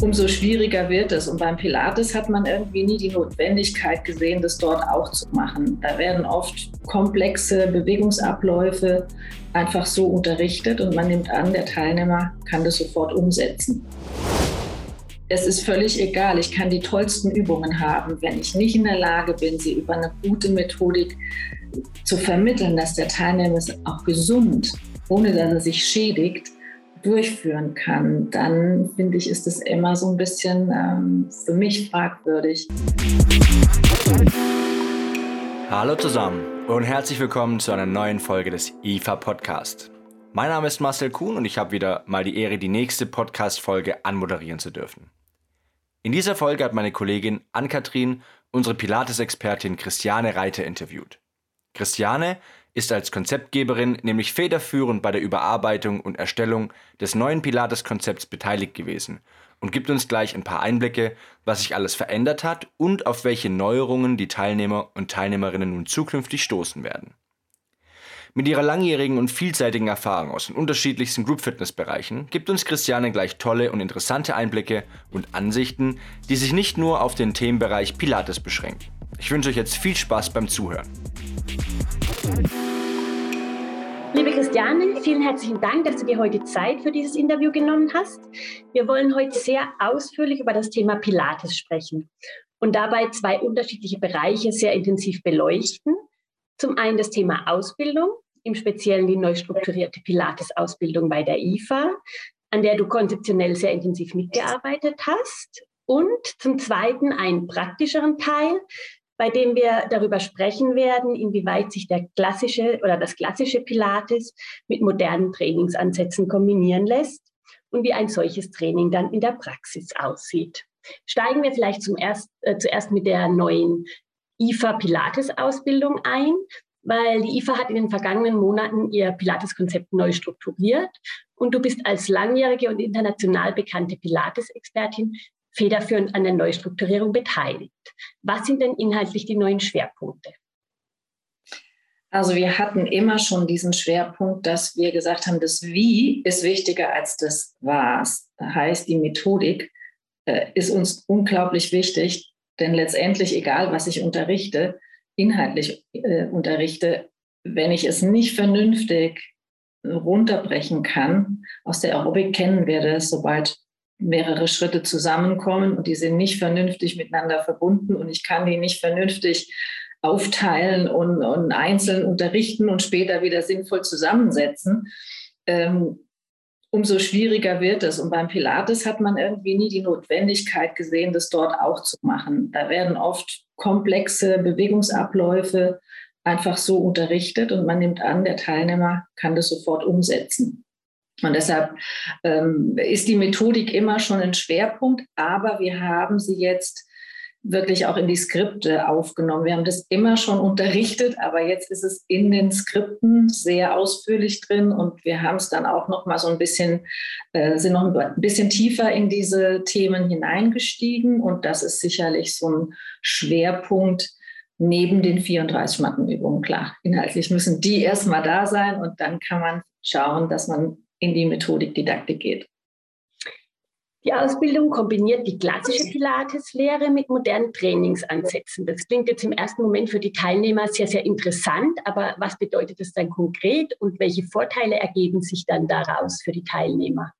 umso schwieriger wird es. Und beim Pilates hat man irgendwie nie die Notwendigkeit gesehen, das dort auch zu machen. Da werden oft komplexe Bewegungsabläufe einfach so unterrichtet und man nimmt an, der Teilnehmer kann das sofort umsetzen. Es ist völlig egal, ich kann die tollsten Übungen haben. Wenn ich nicht in der Lage bin, sie über eine gute Methodik zu vermitteln, dass der Teilnehmer es auch gesund, ohne dass er sich schädigt, durchführen kann, dann finde ich, ist es immer so ein bisschen ähm, für mich fragwürdig. Hallo zusammen und herzlich willkommen zu einer neuen Folge des IFA Podcast. Mein Name ist Marcel Kuhn und ich habe wieder mal die Ehre, die nächste Podcast-Folge anmoderieren zu dürfen. In dieser Folge hat meine Kollegin Ann-Kathrin unsere Pilates-Expertin Christiane Reiter interviewt. Christiane ist als Konzeptgeberin nämlich federführend bei der Überarbeitung und Erstellung des neuen Pilates-Konzepts beteiligt gewesen und gibt uns gleich ein paar Einblicke, was sich alles verändert hat und auf welche Neuerungen die Teilnehmer und Teilnehmerinnen nun zukünftig stoßen werden. Mit ihrer langjährigen und vielseitigen Erfahrung aus den unterschiedlichsten Group-Fitness-Bereichen gibt uns Christiane gleich tolle und interessante Einblicke und Ansichten, die sich nicht nur auf den Themenbereich Pilates beschränken. Ich wünsche euch jetzt viel Spaß beim Zuhören. Liebe Christiane, vielen herzlichen Dank, dass du dir heute Zeit für dieses Interview genommen hast. Wir wollen heute sehr ausführlich über das Thema Pilates sprechen und dabei zwei unterschiedliche Bereiche sehr intensiv beleuchten. Zum einen das Thema Ausbildung, im Speziellen die neu strukturierte Pilates-Ausbildung bei der IFA, an der du konzeptionell sehr intensiv mitgearbeitet hast. Und zum Zweiten einen praktischeren Teil, bei dem wir darüber sprechen werden, inwieweit sich der klassische oder das klassische Pilates mit modernen Trainingsansätzen kombinieren lässt und wie ein solches Training dann in der Praxis aussieht. Steigen wir vielleicht zum erst, äh, zuerst mit der neuen IFA Pilates Ausbildung ein, weil die IFA hat in den vergangenen Monaten ihr Pilates-Konzept neu strukturiert und du bist als langjährige und international bekannte Pilates-Expertin federführend an der Neustrukturierung beteiligt. Was sind denn inhaltlich die neuen Schwerpunkte? Also wir hatten immer schon diesen Schwerpunkt, dass wir gesagt haben, das Wie ist wichtiger als das Was. Das heißt, die Methodik äh, ist uns unglaublich wichtig, denn letztendlich, egal was ich unterrichte, inhaltlich äh, unterrichte, wenn ich es nicht vernünftig runterbrechen kann, aus der Aerobik kennen wir das, sobald mehrere Schritte zusammenkommen und die sind nicht vernünftig miteinander verbunden und ich kann die nicht vernünftig aufteilen und, und einzeln unterrichten und später wieder sinnvoll zusammensetzen. Ähm, umso schwieriger wird es. Und beim Pilates hat man irgendwie nie die Notwendigkeit gesehen, das dort auch zu machen. Da werden oft komplexe Bewegungsabläufe einfach so unterrichtet und man nimmt an, der Teilnehmer kann das sofort umsetzen. Und deshalb ähm, ist die Methodik immer schon ein Schwerpunkt, aber wir haben sie jetzt wirklich auch in die Skripte aufgenommen. Wir haben das immer schon unterrichtet, aber jetzt ist es in den Skripten sehr ausführlich drin und wir haben es dann auch noch mal so ein bisschen, äh, sind noch ein bisschen tiefer in diese Themen hineingestiegen und das ist sicherlich so ein Schwerpunkt neben den 34 Mattenübungen. Klar, inhaltlich müssen die erstmal da sein und dann kann man schauen, dass man in die Methodik-Didaktik geht. Die Ausbildung kombiniert die klassische Pilates-Lehre mit modernen Trainingsansätzen. Das klingt jetzt im ersten Moment für die Teilnehmer sehr, sehr interessant, aber was bedeutet das dann konkret und welche Vorteile ergeben sich dann daraus für die Teilnehmer?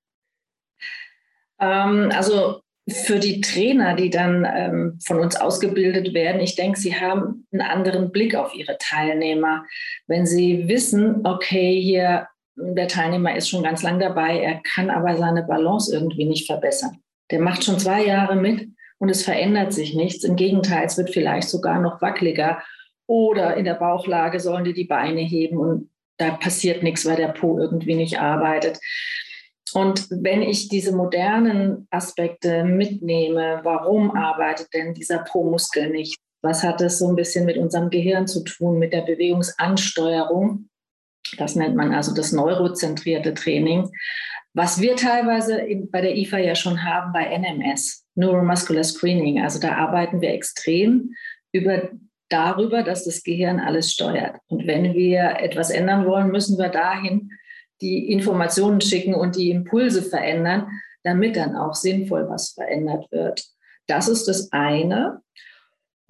Ähm, also für die Trainer, die dann ähm, von uns ausgebildet werden, ich denke, sie haben einen anderen Blick auf ihre Teilnehmer. Wenn sie wissen, okay, hier der Teilnehmer ist schon ganz lang dabei, er kann aber seine Balance irgendwie nicht verbessern. Der macht schon zwei Jahre mit und es verändert sich nichts. Im Gegenteil, es wird vielleicht sogar noch wackeliger oder in der Bauchlage sollen die die Beine heben und da passiert nichts, weil der Po irgendwie nicht arbeitet. Und wenn ich diese modernen Aspekte mitnehme, warum arbeitet denn dieser Po-Muskel nicht? Was hat es so ein bisschen mit unserem Gehirn zu tun, mit der Bewegungsansteuerung? Das nennt man also das neurozentrierte Training, was wir teilweise bei der IFA ja schon haben bei NMS, Neuromuscular Screening. Also da arbeiten wir extrem über darüber, dass das Gehirn alles steuert. Und wenn wir etwas ändern wollen, müssen wir dahin die Informationen schicken und die Impulse verändern, damit dann auch sinnvoll was verändert wird. Das ist das eine.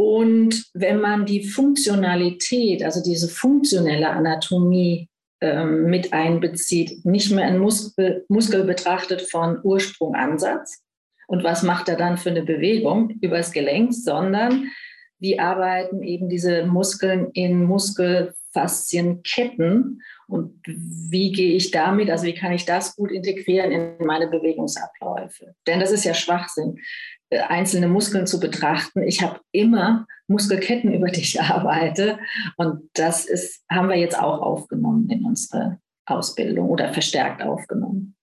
Und wenn man die Funktionalität, also diese funktionelle Anatomie ähm, mit einbezieht, nicht mehr ein Muskel, Muskel betrachtet von Ursprung, Ansatz und was macht er dann für eine Bewegung übers Gelenk, sondern wie arbeiten eben diese Muskeln in Muskelfaszienketten. Und wie gehe ich damit, also wie kann ich das gut integrieren in meine Bewegungsabläufe? Denn das ist ja Schwachsinn, einzelne Muskeln zu betrachten. Ich habe immer Muskelketten, über die ich arbeite und das ist, haben wir jetzt auch aufgenommen in unsere Ausbildung oder verstärkt aufgenommen.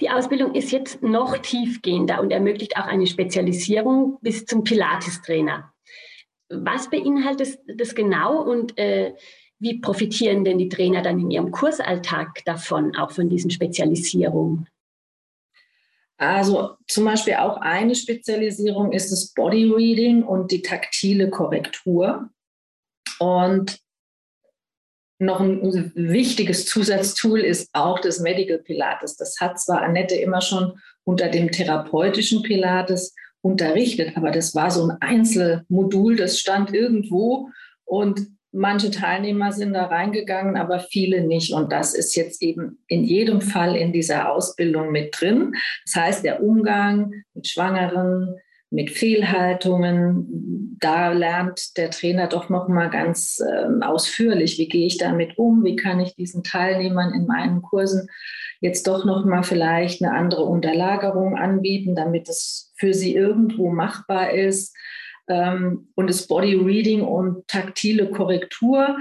Die Ausbildung ist jetzt noch tiefgehender und ermöglicht auch eine Spezialisierung bis zum Pilates-Trainer. Was beinhaltet das genau und äh, wie profitieren denn die Trainer dann in ihrem Kursalltag davon, auch von diesen Spezialisierungen? Also zum Beispiel auch eine Spezialisierung ist das Body Reading und die taktile Korrektur. Und noch ein wichtiges Zusatztool ist auch das Medical Pilates. Das hat zwar Annette immer schon unter dem therapeutischen Pilates unterrichtet, aber das war so ein Einzelmodul, das stand irgendwo und manche Teilnehmer sind da reingegangen, aber viele nicht. Und das ist jetzt eben in jedem Fall in dieser Ausbildung mit drin. Das heißt, der Umgang mit Schwangeren, mit Fehlhaltungen. Da lernt der Trainer doch noch mal ganz äh, ausführlich, wie gehe ich damit um, wie kann ich diesen Teilnehmern in meinen Kursen jetzt doch noch mal vielleicht eine andere Unterlagerung anbieten, damit es für sie irgendwo machbar ist. Ähm, und das Body Reading und taktile Korrektur,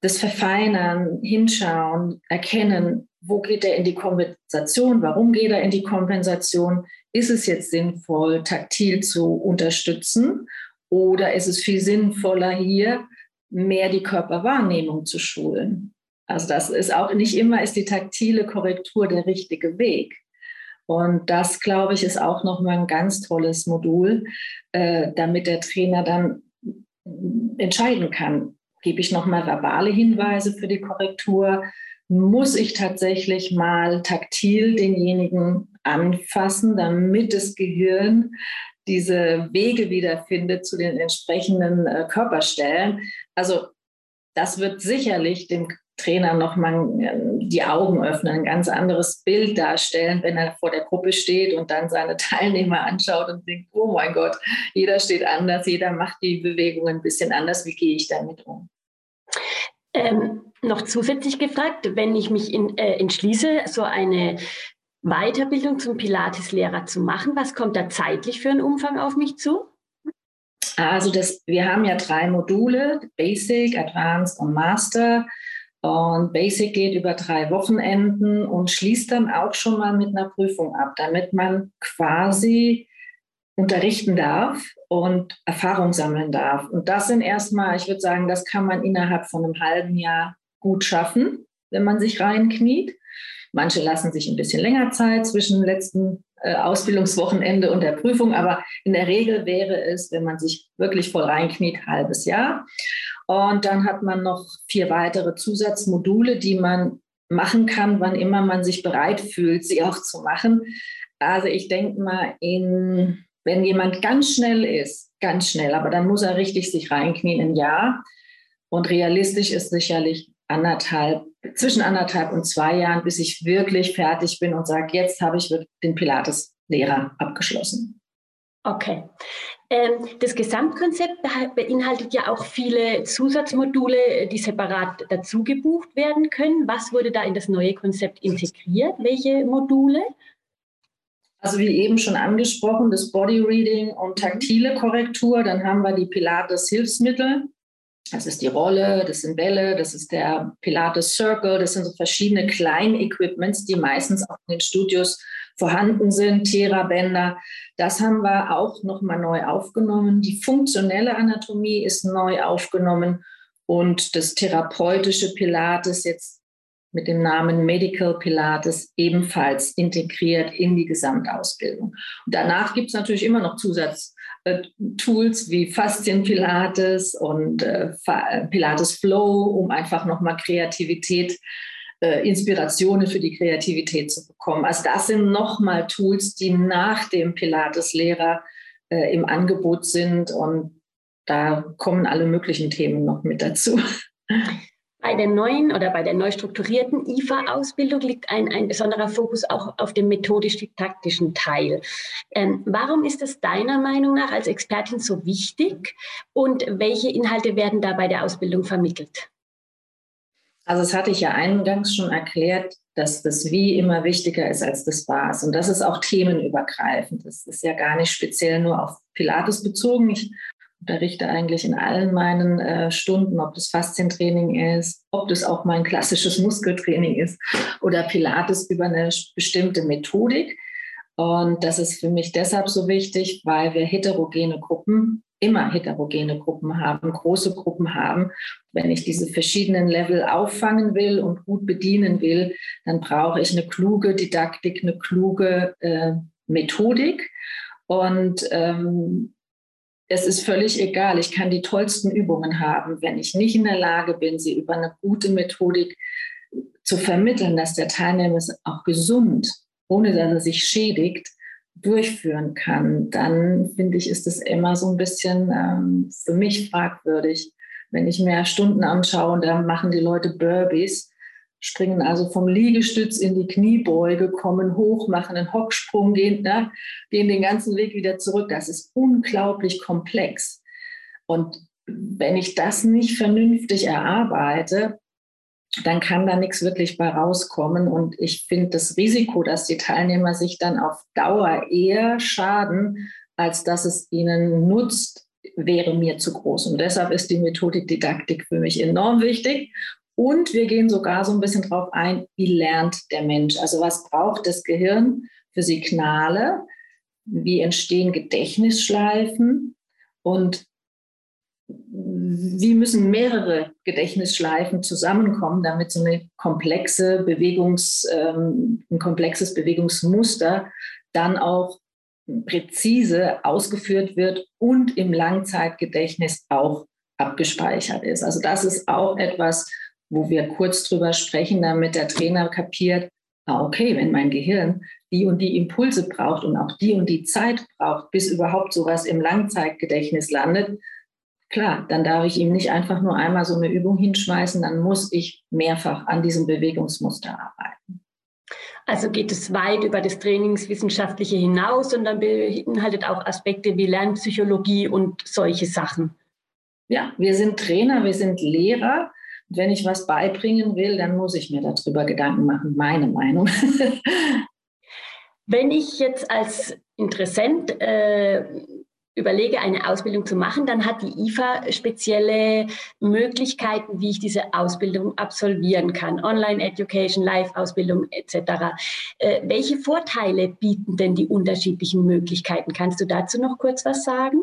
das Verfeinern, Hinschauen, Erkennen, wo geht er in die Kompensation, warum geht er in die Kompensation, ist es jetzt sinnvoll, taktil zu unterstützen oder ist es viel sinnvoller, hier mehr die Körperwahrnehmung zu schulen? Also das ist auch nicht immer ist die taktile Korrektur der richtige Weg. Und das, glaube ich, ist auch nochmal ein ganz tolles Modul, äh, damit der Trainer dann entscheiden kann, gebe ich nochmal verbale Hinweise für die Korrektur, muss ich tatsächlich mal taktil denjenigen anfassen, damit das Gehirn diese Wege wiederfindet zu den entsprechenden äh, Körperstellen. Also das wird sicherlich dem Trainer nochmal äh, die Augen öffnen, ein ganz anderes Bild darstellen, wenn er vor der Gruppe steht und dann seine Teilnehmer anschaut und denkt, oh mein Gott, jeder steht anders, jeder macht die Bewegungen ein bisschen anders, wie gehe ich damit um? Ähm, noch zusätzlich gefragt, wenn ich mich in, äh, entschließe, so eine Weiterbildung zum Pilates-Lehrer zu machen, was kommt da zeitlich für einen Umfang auf mich zu? Also das, wir haben ja drei Module, Basic, Advanced und Master. Und Basic geht über drei Wochenenden und schließt dann auch schon mal mit einer Prüfung ab, damit man quasi unterrichten darf und Erfahrung sammeln darf. Und das sind erstmal, ich würde sagen, das kann man innerhalb von einem halben Jahr gut schaffen, wenn man sich reinkniet. Manche lassen sich ein bisschen länger Zeit zwischen dem letzten äh, Ausbildungswochenende und der Prüfung, aber in der Regel wäre es, wenn man sich wirklich voll reinkniet, halbes Jahr. Und dann hat man noch vier weitere Zusatzmodule, die man machen kann, wann immer man sich bereit fühlt, sie auch zu machen. Also ich denke mal, in wenn jemand ganz schnell ist, ganz schnell, aber dann muss er richtig sich reinknien ein Jahr. Und realistisch ist sicherlich anderthalb, zwischen anderthalb und zwei Jahren, bis ich wirklich fertig bin und sage, jetzt habe ich den Pilates-Lehrer abgeschlossen. Okay. Ähm, das Gesamtkonzept beinhaltet ja auch viele Zusatzmodule, die separat dazu gebucht werden können. Was wurde da in das neue Konzept integriert? Welche Module? Also wie eben schon angesprochen, das Body Reading und taktile Korrektur. Dann haben wir die Pilates Hilfsmittel. Das ist die Rolle, das sind Bälle, das ist der Pilates Circle. Das sind so verschiedene kleine Equipments, die meistens auch in den Studios vorhanden sind, Therabänder. Das haben wir auch nochmal neu aufgenommen. Die funktionelle Anatomie ist neu aufgenommen und das therapeutische Pilates jetzt mit dem Namen Medical Pilates ebenfalls integriert in die Gesamtausbildung. Und danach gibt es natürlich immer noch Zusatztools wie Faszien Pilates und äh, Pilates Flow, um einfach nochmal Kreativität äh, Inspirationen für die Kreativität zu bekommen. Also das sind nochmal Tools, die nach dem Pilates-Lehrer äh, im Angebot sind und da kommen alle möglichen Themen noch mit dazu. Bei der neuen oder bei der neu strukturierten IFA-Ausbildung liegt ein, ein besonderer Fokus auch auf dem methodisch-didaktischen Teil. Ähm, warum ist es deiner Meinung nach als Expertin so wichtig und welche Inhalte werden da bei der Ausbildung vermittelt? Also das hatte ich ja eingangs schon erklärt, dass das Wie immer wichtiger ist als das Was. Und das ist auch themenübergreifend. Das ist ja gar nicht speziell nur auf Pilates bezogen. Ich unterrichte eigentlich in allen meinen äh, Stunden, ob das Faszientraining ist, ob das auch mein klassisches Muskeltraining ist oder Pilates über eine bestimmte Methodik. Und das ist für mich deshalb so wichtig, weil wir heterogene Gruppen, immer heterogene Gruppen haben, große Gruppen haben. Wenn ich diese verschiedenen Level auffangen will und gut bedienen will, dann brauche ich eine kluge Didaktik, eine kluge äh, Methodik. Und ähm, es ist völlig egal. Ich kann die tollsten Übungen haben. Wenn ich nicht in der Lage bin, sie über eine gute Methodik zu vermitteln, dass der Teilnehmer es auch gesund, ohne dass er sich schädigt, durchführen kann, dann finde ich, ist es immer so ein bisschen ähm, für mich fragwürdig. Wenn ich mehr Stunden anschaue und dann machen die Leute Burpees, springen also vom Liegestütz in die Kniebeuge, kommen hoch, machen einen Hocksprung, gehen, ne, gehen den ganzen Weg wieder zurück. Das ist unglaublich komplex. Und wenn ich das nicht vernünftig erarbeite, dann kann da nichts wirklich bei rauskommen. Und ich finde das Risiko, dass die Teilnehmer sich dann auf Dauer eher schaden, als dass es ihnen nutzt, wäre mir zu groß. Und deshalb ist die Methodik Didaktik für mich enorm wichtig. Und wir gehen sogar so ein bisschen drauf ein, wie lernt der Mensch? Also was braucht das Gehirn für Signale? Wie entstehen Gedächtnisschleifen? Und wie müssen mehrere Gedächtnisschleifen zusammenkommen, damit so eine komplexe Bewegungs, ähm, ein komplexes Bewegungsmuster dann auch präzise ausgeführt wird und im Langzeitgedächtnis auch abgespeichert ist. Also das ist auch etwas, wo wir kurz drüber sprechen, damit der Trainer kapiert, ah, okay, wenn mein Gehirn die und die Impulse braucht und auch die und die Zeit braucht, bis überhaupt sowas im Langzeitgedächtnis landet, klar, dann darf ich ihm nicht einfach nur einmal so eine Übung hinschmeißen, dann muss ich mehrfach an diesem Bewegungsmuster arbeiten. Also geht es weit über das Trainingswissenschaftliche hinaus und dann beinhaltet auch Aspekte wie Lernpsychologie und solche Sachen. Ja, wir sind Trainer, wir sind Lehrer wenn ich was beibringen will, dann muss ich mir darüber Gedanken machen, meine Meinung. Wenn ich jetzt als Interessent äh, überlege, eine Ausbildung zu machen, dann hat die IFA spezielle Möglichkeiten, wie ich diese Ausbildung absolvieren kann. Online-Education, Live-Ausbildung etc. Äh, welche Vorteile bieten denn die unterschiedlichen Möglichkeiten? Kannst du dazu noch kurz was sagen?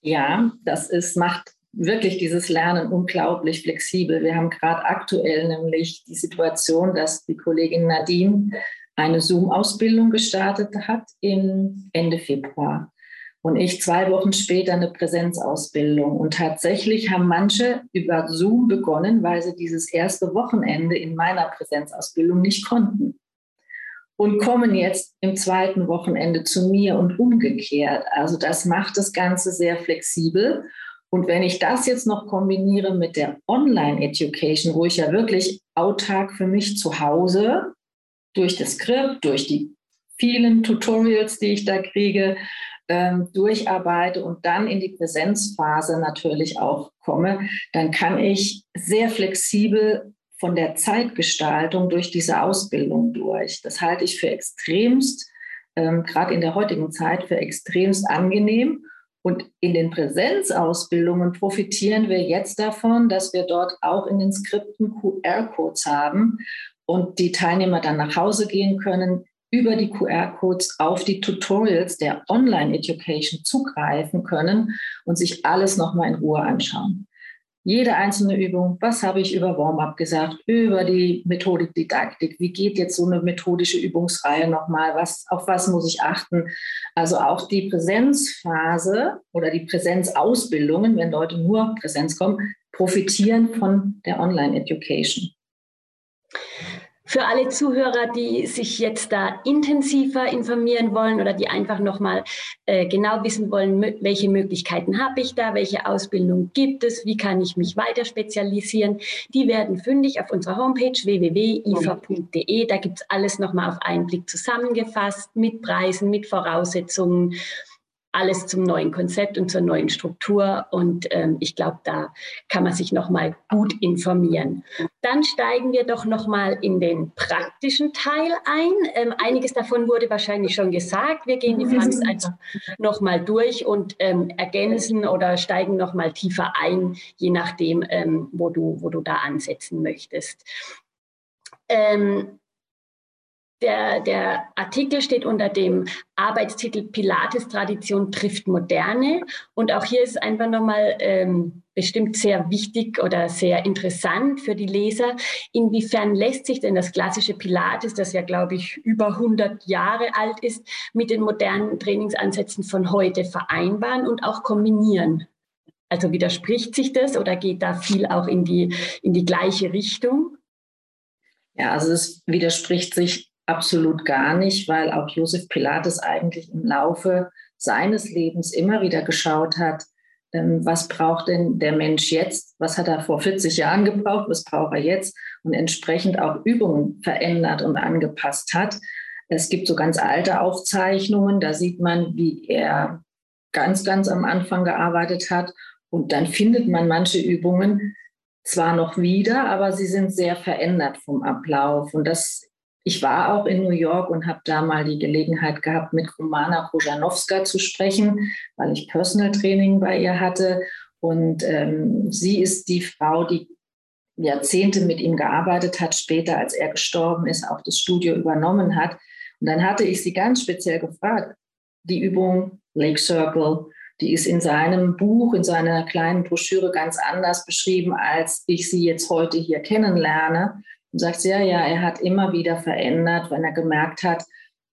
Ja, das ist, macht wirklich dieses Lernen unglaublich flexibel. Wir haben gerade aktuell nämlich die Situation, dass die Kollegin Nadine eine Zoom-Ausbildung gestartet hat im Ende Februar und ich zwei Wochen später eine Präsenzausbildung. Und tatsächlich haben manche über Zoom begonnen, weil sie dieses erste Wochenende in meiner Präsenzausbildung nicht konnten. Und kommen jetzt im zweiten Wochenende zu mir und umgekehrt. Also das macht das Ganze sehr flexibel. Und wenn ich das jetzt noch kombiniere mit der Online-Education, wo ich ja wirklich autark für mich zu Hause durch das Skript, durch die vielen Tutorials, die ich da kriege, ähm, durcharbeite und dann in die Präsenzphase natürlich auch komme, dann kann ich sehr flexibel von der Zeitgestaltung durch diese Ausbildung durch. Das halte ich für extremst, ähm, gerade in der heutigen Zeit, für extremst angenehm und in den Präsenzausbildungen profitieren wir jetzt davon, dass wir dort auch in den Skripten QR-Codes haben und die Teilnehmer dann nach Hause gehen können, über die QR-Codes auf die Tutorials der Online-Education zugreifen können und sich alles nochmal in Ruhe anschauen jede einzelne Übung, was habe ich über Warm-up gesagt, über die Methodik Didaktik, wie geht jetzt so eine methodische Übungsreihe nochmal, was, auf was muss ich achten. Also auch die Präsenzphase oder die Präsenzausbildungen, wenn Leute nur Präsenz kommen, profitieren von der Online-Education. Für alle Zuhörer, die sich jetzt da intensiver informieren wollen oder die einfach nochmal äh, genau wissen wollen, welche Möglichkeiten habe ich da, welche Ausbildung gibt es, wie kann ich mich weiter spezialisieren, die werden fündig auf unserer Homepage www.ifa.de. Da gibt es alles nochmal auf einen Blick zusammengefasst mit Preisen, mit Voraussetzungen alles zum neuen Konzept und zur neuen Struktur. Und ähm, ich glaube, da kann man sich noch mal gut informieren. Dann steigen wir doch noch mal in den praktischen Teil ein. Ähm, einiges davon wurde wahrscheinlich schon gesagt. Wir gehen die Fragen einfach noch mal durch und ähm, ergänzen oder steigen noch mal tiefer ein, je nachdem, ähm, wo, du, wo du da ansetzen möchtest. Ähm, der, der Artikel steht unter dem Arbeitstitel Pilates-Tradition trifft Moderne. Und auch hier ist einfach nochmal ähm, bestimmt sehr wichtig oder sehr interessant für die Leser. Inwiefern lässt sich denn das klassische Pilates, das ja, glaube ich, über 100 Jahre alt ist, mit den modernen Trainingsansätzen von heute vereinbaren und auch kombinieren? Also widerspricht sich das oder geht da viel auch in die, in die gleiche Richtung? Ja, also es widerspricht sich absolut gar nicht, weil auch Josef Pilates eigentlich im Laufe seines Lebens immer wieder geschaut hat, ähm, was braucht denn der Mensch jetzt? Was hat er vor 40 Jahren gebraucht? Was braucht er jetzt? Und entsprechend auch Übungen verändert und angepasst hat. Es gibt so ganz alte Aufzeichnungen, da sieht man, wie er ganz, ganz am Anfang gearbeitet hat. Und dann findet man manche Übungen zwar noch wieder, aber sie sind sehr verändert vom Ablauf. Und das ich war auch in New York und habe da mal die Gelegenheit gehabt, mit Romana Kojanowska zu sprechen, weil ich Personal Training bei ihr hatte. Und ähm, sie ist die Frau, die Jahrzehnte mit ihm gearbeitet hat, später, als er gestorben ist, auch das Studio übernommen hat. Und dann hatte ich sie ganz speziell gefragt, die Übung Lake Circle, die ist in seinem Buch, in seiner kleinen Broschüre ganz anders beschrieben, als ich sie jetzt heute hier kennenlerne. Und sagt ja, ja, er hat immer wieder verändert, wenn er gemerkt hat,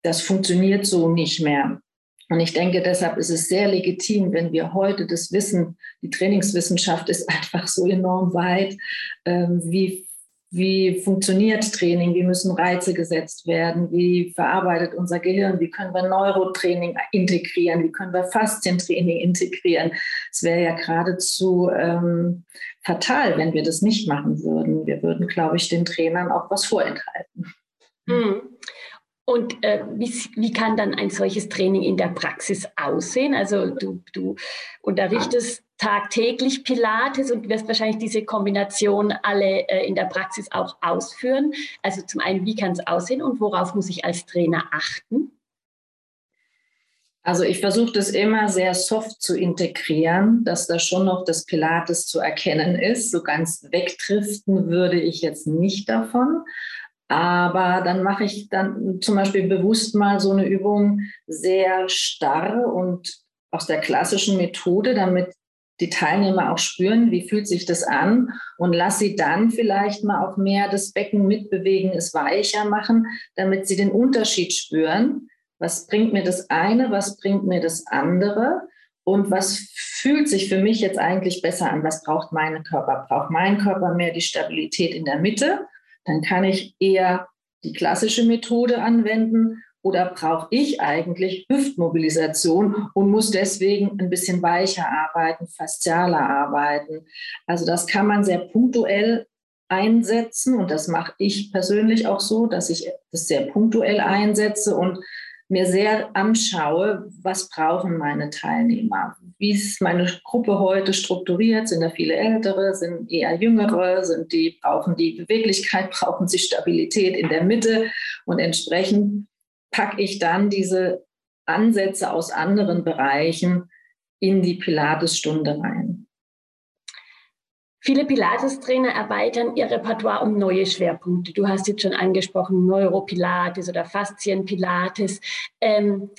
das funktioniert so nicht mehr. Und ich denke, deshalb ist es sehr legitim, wenn wir heute das Wissen, die Trainingswissenschaft ist einfach so enorm weit, ähm, wie wie funktioniert Training, wie müssen Reize gesetzt werden, wie verarbeitet unser Gehirn, wie können wir Neurotraining integrieren, wie können wir Faszientraining integrieren. Es wäre ja geradezu ähm, fatal, wenn wir das nicht machen würden. Wir würden, glaube ich, den Trainern auch was vorenthalten. Mhm. Und äh, wie, wie, kann dann ein solches Training in der Praxis aussehen? Also du, du unterrichtest tagtäglich Pilates und wirst wahrscheinlich diese Kombination alle äh, in der Praxis auch ausführen. Also zum einen, wie kann es aussehen und worauf muss ich als Trainer achten? Also ich versuche das immer sehr soft zu integrieren, dass da schon noch das Pilates zu erkennen ist. So ganz wegdriften würde ich jetzt nicht davon. Aber dann mache ich dann zum Beispiel bewusst mal so eine Übung sehr starr und aus der klassischen Methode, damit die Teilnehmer auch spüren, wie fühlt sich das an und lass sie dann vielleicht mal auch mehr das Becken mitbewegen, es weicher machen, damit sie den Unterschied spüren. Was bringt mir das eine, was bringt mir das andere und was fühlt sich für mich jetzt eigentlich besser an? Was braucht mein Körper? Braucht mein Körper mehr die Stabilität in der Mitte dann kann ich eher die klassische Methode anwenden oder brauche ich eigentlich Hüftmobilisation und muss deswegen ein bisschen weicher arbeiten, faszialer arbeiten. Also das kann man sehr punktuell einsetzen und das mache ich persönlich auch so, dass ich das sehr punktuell einsetze und mir sehr anschaue, was brauchen meine Teilnehmer? Wie ist meine Gruppe heute strukturiert? Sind da viele Ältere? Sind eher Jüngere? Sind die, brauchen die Beweglichkeit? Brauchen sie Stabilität in der Mitte? Und entsprechend packe ich dann diese Ansätze aus anderen Bereichen in die Pilates-Stunde rein. Viele Pilates-Trainer erweitern ihr Repertoire um neue Schwerpunkte. Du hast jetzt schon angesprochen, Neuropilates oder Faszienpilates. Ähm,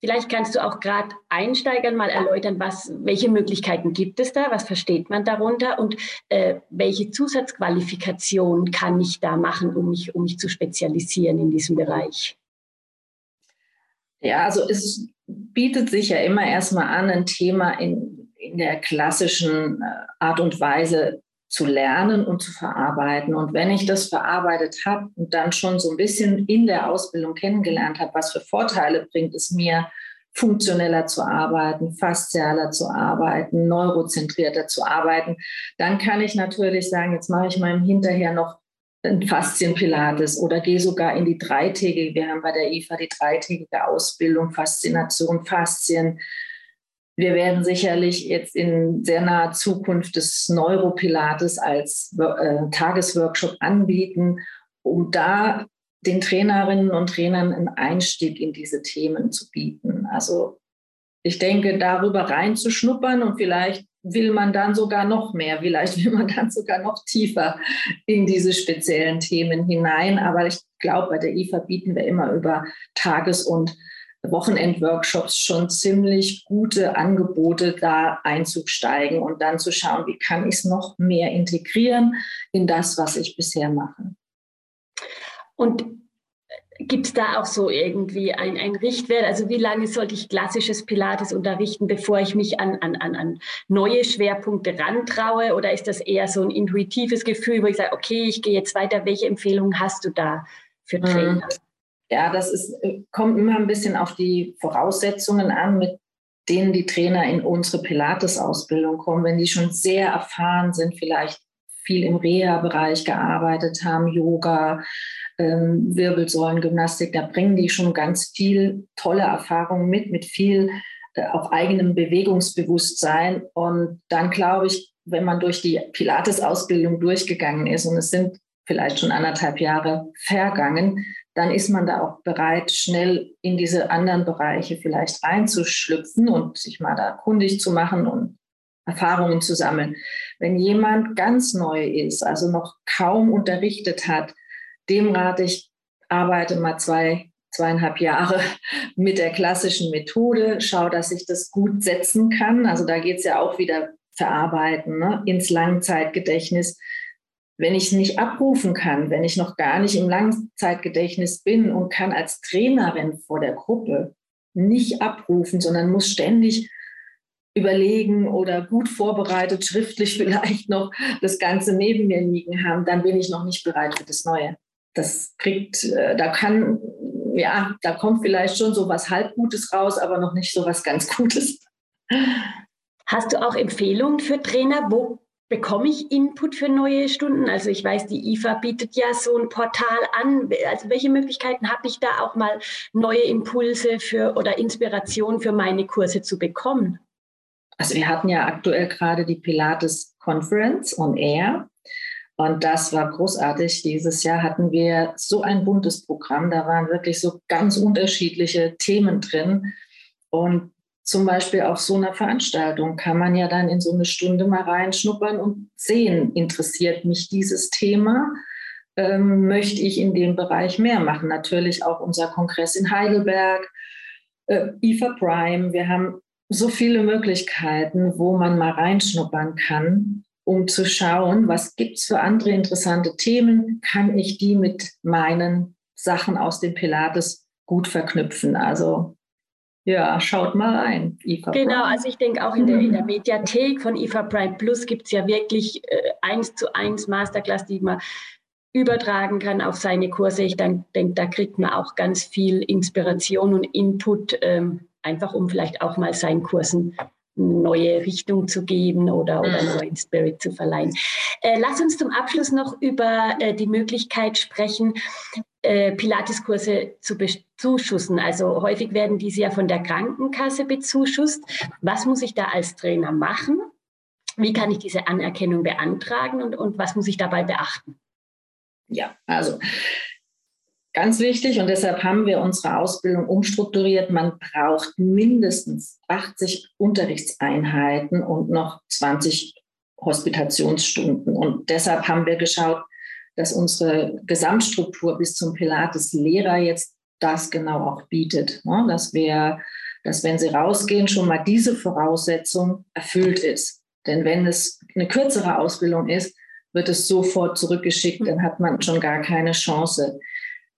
vielleicht kannst du auch gerade Einsteigern mal erläutern, was, welche Möglichkeiten gibt es da, was versteht man darunter und äh, welche Zusatzqualifikation kann ich da machen, um mich, um mich zu spezialisieren in diesem Bereich? Ja, also es bietet sich ja immer erstmal an, ein Thema in in der klassischen äh, Art und Weise zu lernen und zu verarbeiten. Und wenn ich das verarbeitet habe und dann schon so ein bisschen in der Ausbildung kennengelernt habe, was für Vorteile bringt es mir, funktioneller zu arbeiten, faszialer zu arbeiten, neurozentrierter zu arbeiten, dann kann ich natürlich sagen, jetzt mache ich mal hinterher noch ein Faszienpilates oder gehe sogar in die dreitägige, wir haben bei der IFA die dreitägige Ausbildung, Faszination, Faszien, wir werden sicherlich jetzt in sehr naher Zukunft des Neuropilates als äh, Tagesworkshop anbieten, um da den Trainerinnen und Trainern einen Einstieg in diese Themen zu bieten. Also ich denke, darüber reinzuschnuppern und vielleicht will man dann sogar noch mehr, vielleicht will man dann sogar noch tiefer in diese speziellen Themen hinein. Aber ich glaube, bei der IFA bieten wir immer über Tages- und Wochenendworkshops schon ziemlich gute Angebote, da einzusteigen und dann zu schauen, wie kann ich es noch mehr integrieren in das, was ich bisher mache. Und gibt es da auch so irgendwie ein, ein Richtwert? Also wie lange sollte ich klassisches Pilates unterrichten, bevor ich mich an, an, an neue Schwerpunkte rantraue? Oder ist das eher so ein intuitives Gefühl, wo ich sage, okay, ich gehe jetzt weiter. Welche Empfehlungen hast du da für mhm. Trainer? Mhm. Ja, das ist, äh, kommt immer ein bisschen auf die Voraussetzungen an, mit denen die Trainer in unsere Pilates-Ausbildung kommen. Wenn die schon sehr erfahren sind, vielleicht viel im Reha-Bereich gearbeitet haben, Yoga, ähm, Wirbelsäulengymnastik, da bringen die schon ganz viel tolle Erfahrungen mit, mit viel äh, auch eigenem Bewegungsbewusstsein. Und dann glaube ich, wenn man durch die Pilates-Ausbildung durchgegangen ist und es sind vielleicht schon anderthalb Jahre vergangen, dann ist man da auch bereit, schnell in diese anderen Bereiche vielleicht reinzuschlüpfen und sich mal da kundig zu machen und Erfahrungen zu sammeln. Wenn jemand ganz neu ist, also noch kaum unterrichtet hat, dem rate ich, arbeite mal zwei, zweieinhalb Jahre mit der klassischen Methode, schau, dass ich das gut setzen kann. Also da geht es ja auch wieder verarbeiten ne? ins Langzeitgedächtnis wenn ich es nicht abrufen kann, wenn ich noch gar nicht im Langzeitgedächtnis bin und kann als Trainerin vor der Gruppe nicht abrufen, sondern muss ständig überlegen oder gut vorbereitet, schriftlich vielleicht noch das Ganze neben mir liegen haben, dann bin ich noch nicht bereit für das Neue. Das kriegt, äh, da kann, ja, da kommt vielleicht schon so was Halbgutes raus, aber noch nicht so was ganz Gutes. Hast du auch Empfehlungen für Trainer? Wo bekomme ich Input für neue Stunden? Also ich weiß, die IFA bietet ja so ein Portal an. Also welche Möglichkeiten habe ich da auch mal neue Impulse für oder Inspiration für meine Kurse zu bekommen? Also wir hatten ja aktuell gerade die Pilates Conference on Air. Und das war großartig. Dieses Jahr hatten wir so ein buntes Programm. Da waren wirklich so ganz unterschiedliche Themen drin. Und zum Beispiel auf so einer Veranstaltung kann man ja dann in so eine Stunde mal reinschnuppern und sehen, interessiert mich dieses Thema, ähm, möchte ich in dem Bereich mehr machen. Natürlich auch unser Kongress in Heidelberg, äh, IFA Prime. Wir haben so viele Möglichkeiten, wo man mal reinschnuppern kann, um zu schauen, was gibt es für andere interessante Themen, kann ich die mit meinen Sachen aus dem Pilates gut verknüpfen. Also ja, schaut mal rein. IFA genau, also ich denke auch in der, in der Mediathek von IFA Prime Plus gibt es ja wirklich äh, eins zu eins Masterclass, die man übertragen kann auf seine Kurse. Ich denke, da kriegt man auch ganz viel Inspiration und Input, ähm, einfach um vielleicht auch mal seinen Kursen eine neue Richtung zu geben oder, oder einen neuen Spirit zu verleihen. Äh, lass uns zum Abschluss noch über äh, die Möglichkeit sprechen, äh, Pilateskurse zu bezuschussen. Also häufig werden diese ja von der Krankenkasse bezuschusst. Was muss ich da als Trainer machen? Wie kann ich diese Anerkennung beantragen und, und was muss ich dabei beachten? Ja, also ganz wichtig und deshalb haben wir unsere Ausbildung umstrukturiert. Man braucht mindestens 80 Unterrichtseinheiten und noch 20 Hospitationsstunden. Und deshalb haben wir geschaut, dass unsere Gesamtstruktur bis zum Pilates-Lehrer jetzt das genau auch bietet. Ne? Dass wir, dass wenn sie rausgehen, schon mal diese Voraussetzung erfüllt ist. Denn wenn es eine kürzere Ausbildung ist, wird es sofort zurückgeschickt, dann hat man schon gar keine Chance.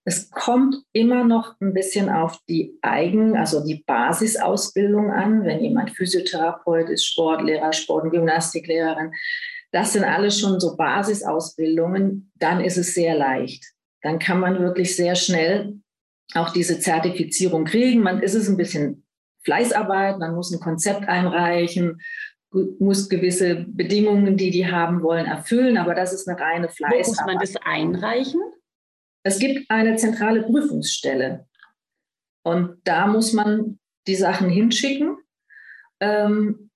Es kommt immer noch ein bisschen auf die Eigen-, also die Basisausbildung an. Wenn jemand Physiotherapeut ist, Sportlehrer, Sport- und Gymnastiklehrerin, das sind alles schon so Basisausbildungen, dann ist es sehr leicht. Dann kann man wirklich sehr schnell auch diese Zertifizierung kriegen. Man ist es ein bisschen Fleißarbeit, man muss ein Konzept einreichen, muss gewisse Bedingungen, die die haben wollen, erfüllen, aber das ist eine reine Fleißarbeit. Wo muss man das einreichen? Es gibt eine zentrale Prüfungsstelle und da muss man die Sachen hinschicken. Ähm,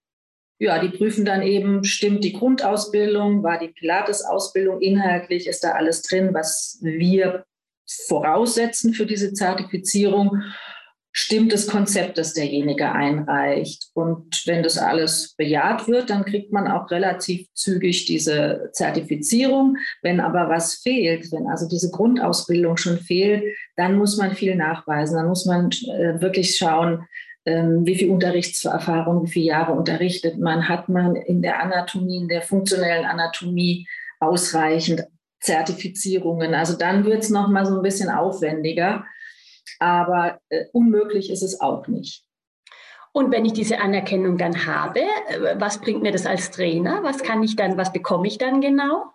ja, die prüfen dann eben, stimmt die Grundausbildung, war die Pilates-Ausbildung inhaltlich, ist da alles drin, was wir voraussetzen für diese Zertifizierung stimmt das Konzept, das derjenige einreicht. Und wenn das alles bejaht wird, dann kriegt man auch relativ zügig diese Zertifizierung. Wenn aber was fehlt, wenn also diese Grundausbildung schon fehlt, dann muss man viel nachweisen. Dann muss man äh, wirklich schauen, wie viel Unterrichtserfahrung, wie viele Jahre unterrichtet man, hat man in der Anatomie, in der funktionellen Anatomie ausreichend Zertifizierungen. Also dann wird es nochmal so ein bisschen aufwendiger aber äh, unmöglich ist es auch nicht. Und wenn ich diese Anerkennung dann habe, äh, was bringt mir das als Trainer? Was kann ich dann, was bekomme ich dann genau?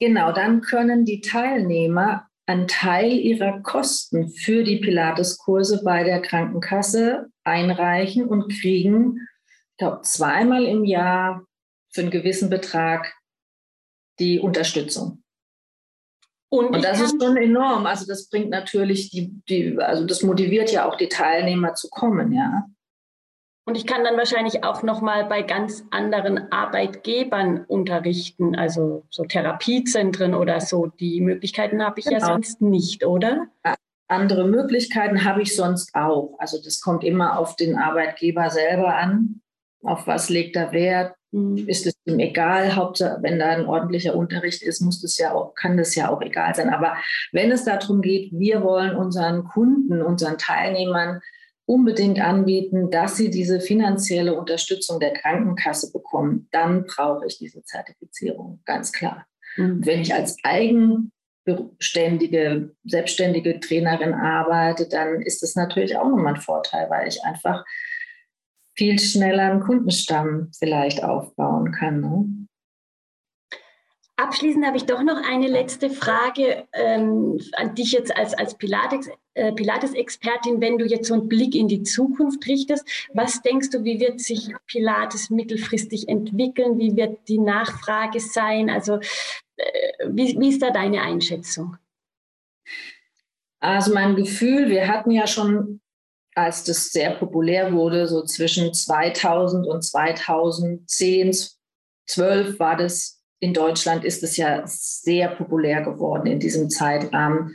Genau, dann können die Teilnehmer einen Teil ihrer Kosten für die Pilates-Kurse bei der Krankenkasse einreichen und kriegen, ich glaube, zweimal im Jahr für einen gewissen Betrag die Unterstützung. Und, und das ist schon enorm. Also das bringt natürlich die, die, also das motiviert ja auch die Teilnehmer zu kommen, ja. Und ich kann dann wahrscheinlich auch noch mal bei ganz anderen Arbeitgebern unterrichten, also so Therapiezentren oder so. Die Möglichkeiten habe ich genau. ja sonst nicht, oder? Andere Möglichkeiten habe ich sonst auch. Also das kommt immer auf den Arbeitgeber selber an. Auf was legt er Wert? Mhm. ist es ihm egal. Hauptsache, wenn da ein ordentlicher Unterricht ist, muss das ja auch, kann das ja auch egal sein. Aber wenn es darum geht, wir wollen unseren Kunden, unseren Teilnehmern unbedingt anbieten, dass sie diese finanzielle Unterstützung der Krankenkasse bekommen, dann brauche ich diese Zertifizierung, ganz klar. Mhm. Wenn ich als eigenständige, selbstständige Trainerin arbeite, dann ist das natürlich auch nochmal ein Vorteil, weil ich einfach viel schneller einen Kundenstamm vielleicht aufbauen kann. Ne? Abschließend habe ich doch noch eine letzte Frage ähm, an dich jetzt als, als Pilates, äh, Pilates-Expertin. Wenn du jetzt so einen Blick in die Zukunft richtest, was denkst du, wie wird sich Pilates mittelfristig entwickeln? Wie wird die Nachfrage sein? Also äh, wie, wie ist da deine Einschätzung? Also mein Gefühl, wir hatten ja schon als das sehr populär wurde, so zwischen 2000 und 2010, 12 war das in Deutschland, ist es ja sehr populär geworden in diesem Zeitrahmen.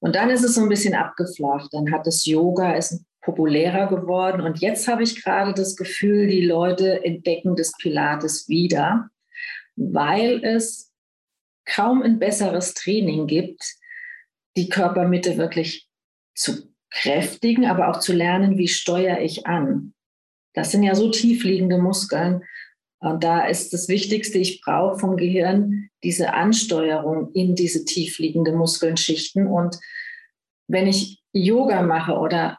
Und dann ist es so ein bisschen abgeflacht. Dann hat das Yoga, ist populärer geworden. Und jetzt habe ich gerade das Gefühl, die Leute entdecken das Pilates wieder, weil es kaum ein besseres Training gibt, die Körpermitte wirklich zu kräftigen, aber auch zu lernen, wie steuere ich an. Das sind ja so tiefliegende Muskeln. Und da ist das Wichtigste, ich brauche vom Gehirn diese Ansteuerung in diese tiefliegende Muskelschichten. Und wenn ich Yoga mache oder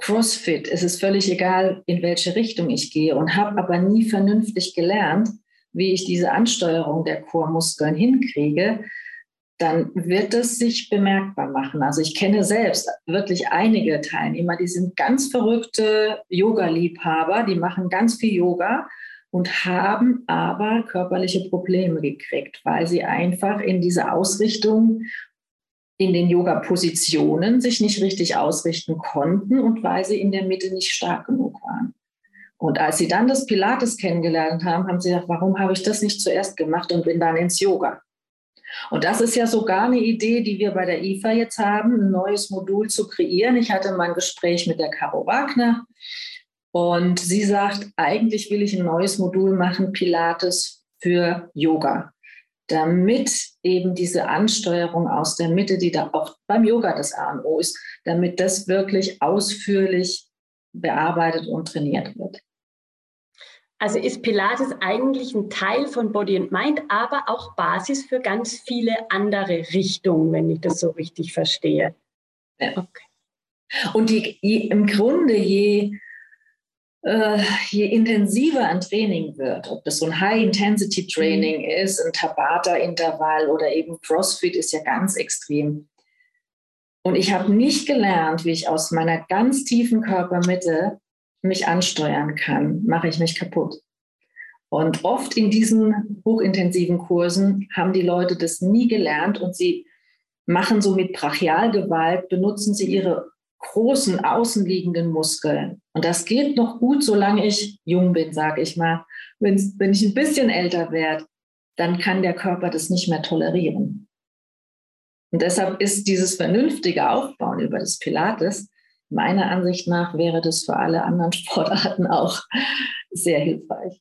CrossFit, ist es völlig egal, in welche Richtung ich gehe und habe aber nie vernünftig gelernt, wie ich diese Ansteuerung der Chormuskeln hinkriege, dann wird es sich bemerkbar machen. Also ich kenne selbst wirklich einige Teilnehmer, die sind ganz verrückte Yoga-Liebhaber, die machen ganz viel Yoga und haben aber körperliche Probleme gekriegt, weil sie einfach in dieser Ausrichtung in den Yoga-Positionen sich nicht richtig ausrichten konnten und weil sie in der Mitte nicht stark genug waren. Und als sie dann das Pilates kennengelernt haben, haben sie gesagt, warum habe ich das nicht zuerst gemacht und bin dann ins Yoga? Und das ist ja sogar eine Idee, die wir bei der IFA jetzt haben, ein neues Modul zu kreieren. Ich hatte mal ein Gespräch mit der Caro Wagner und sie sagt, eigentlich will ich ein neues Modul machen, Pilates für Yoga, damit eben diese Ansteuerung aus der Mitte, die da auch beim Yoga das A und O ist, damit das wirklich ausführlich bearbeitet und trainiert wird. Also ist Pilates eigentlich ein Teil von Body and Mind, aber auch Basis für ganz viele andere Richtungen, wenn ich das so richtig verstehe. Ja. Okay. Und die, im Grunde, je äh, je intensiver ein Training wird, ob das so ein High-Intensity-Training mhm. ist, ein Tabata-Intervall oder eben CrossFit ist ja ganz extrem. Und ich habe nicht gelernt, wie ich aus meiner ganz tiefen Körpermitte mich ansteuern kann, mache ich mich kaputt. Und oft in diesen hochintensiven Kursen haben die Leute das nie gelernt und sie machen so mit Brachialgewalt, benutzen sie ihre großen außenliegenden Muskeln. Und das geht noch gut, solange ich jung bin, sage ich mal. Wenn, wenn ich ein bisschen älter werde, dann kann der Körper das nicht mehr tolerieren. Und deshalb ist dieses vernünftige Aufbauen über das Pilates, meiner Ansicht nach, wäre das für alle anderen Sportarten auch sehr hilfreich.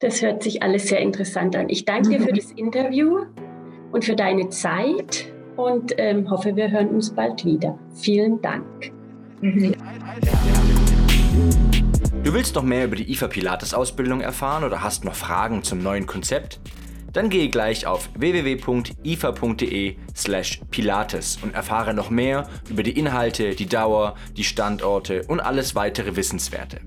Das hört sich alles sehr interessant an. Ich danke dir für das Interview und für deine Zeit und ähm, hoffe, wir hören uns bald wieder. Vielen Dank. Du willst noch mehr über die IFA Pilates Ausbildung erfahren oder hast noch Fragen zum neuen Konzept? Dann gehe gleich auf www.ifa.de/pilates und erfahre noch mehr über die Inhalte, die Dauer, die Standorte und alles weitere Wissenswerte.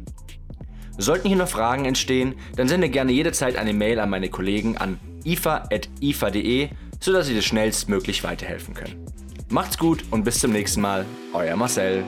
Sollten hier noch Fragen entstehen, dann sende gerne jederzeit eine Mail an meine Kollegen an ifa.ifa.de sodass sie dir schnellstmöglich weiterhelfen können. Macht's gut und bis zum nächsten Mal, euer Marcel.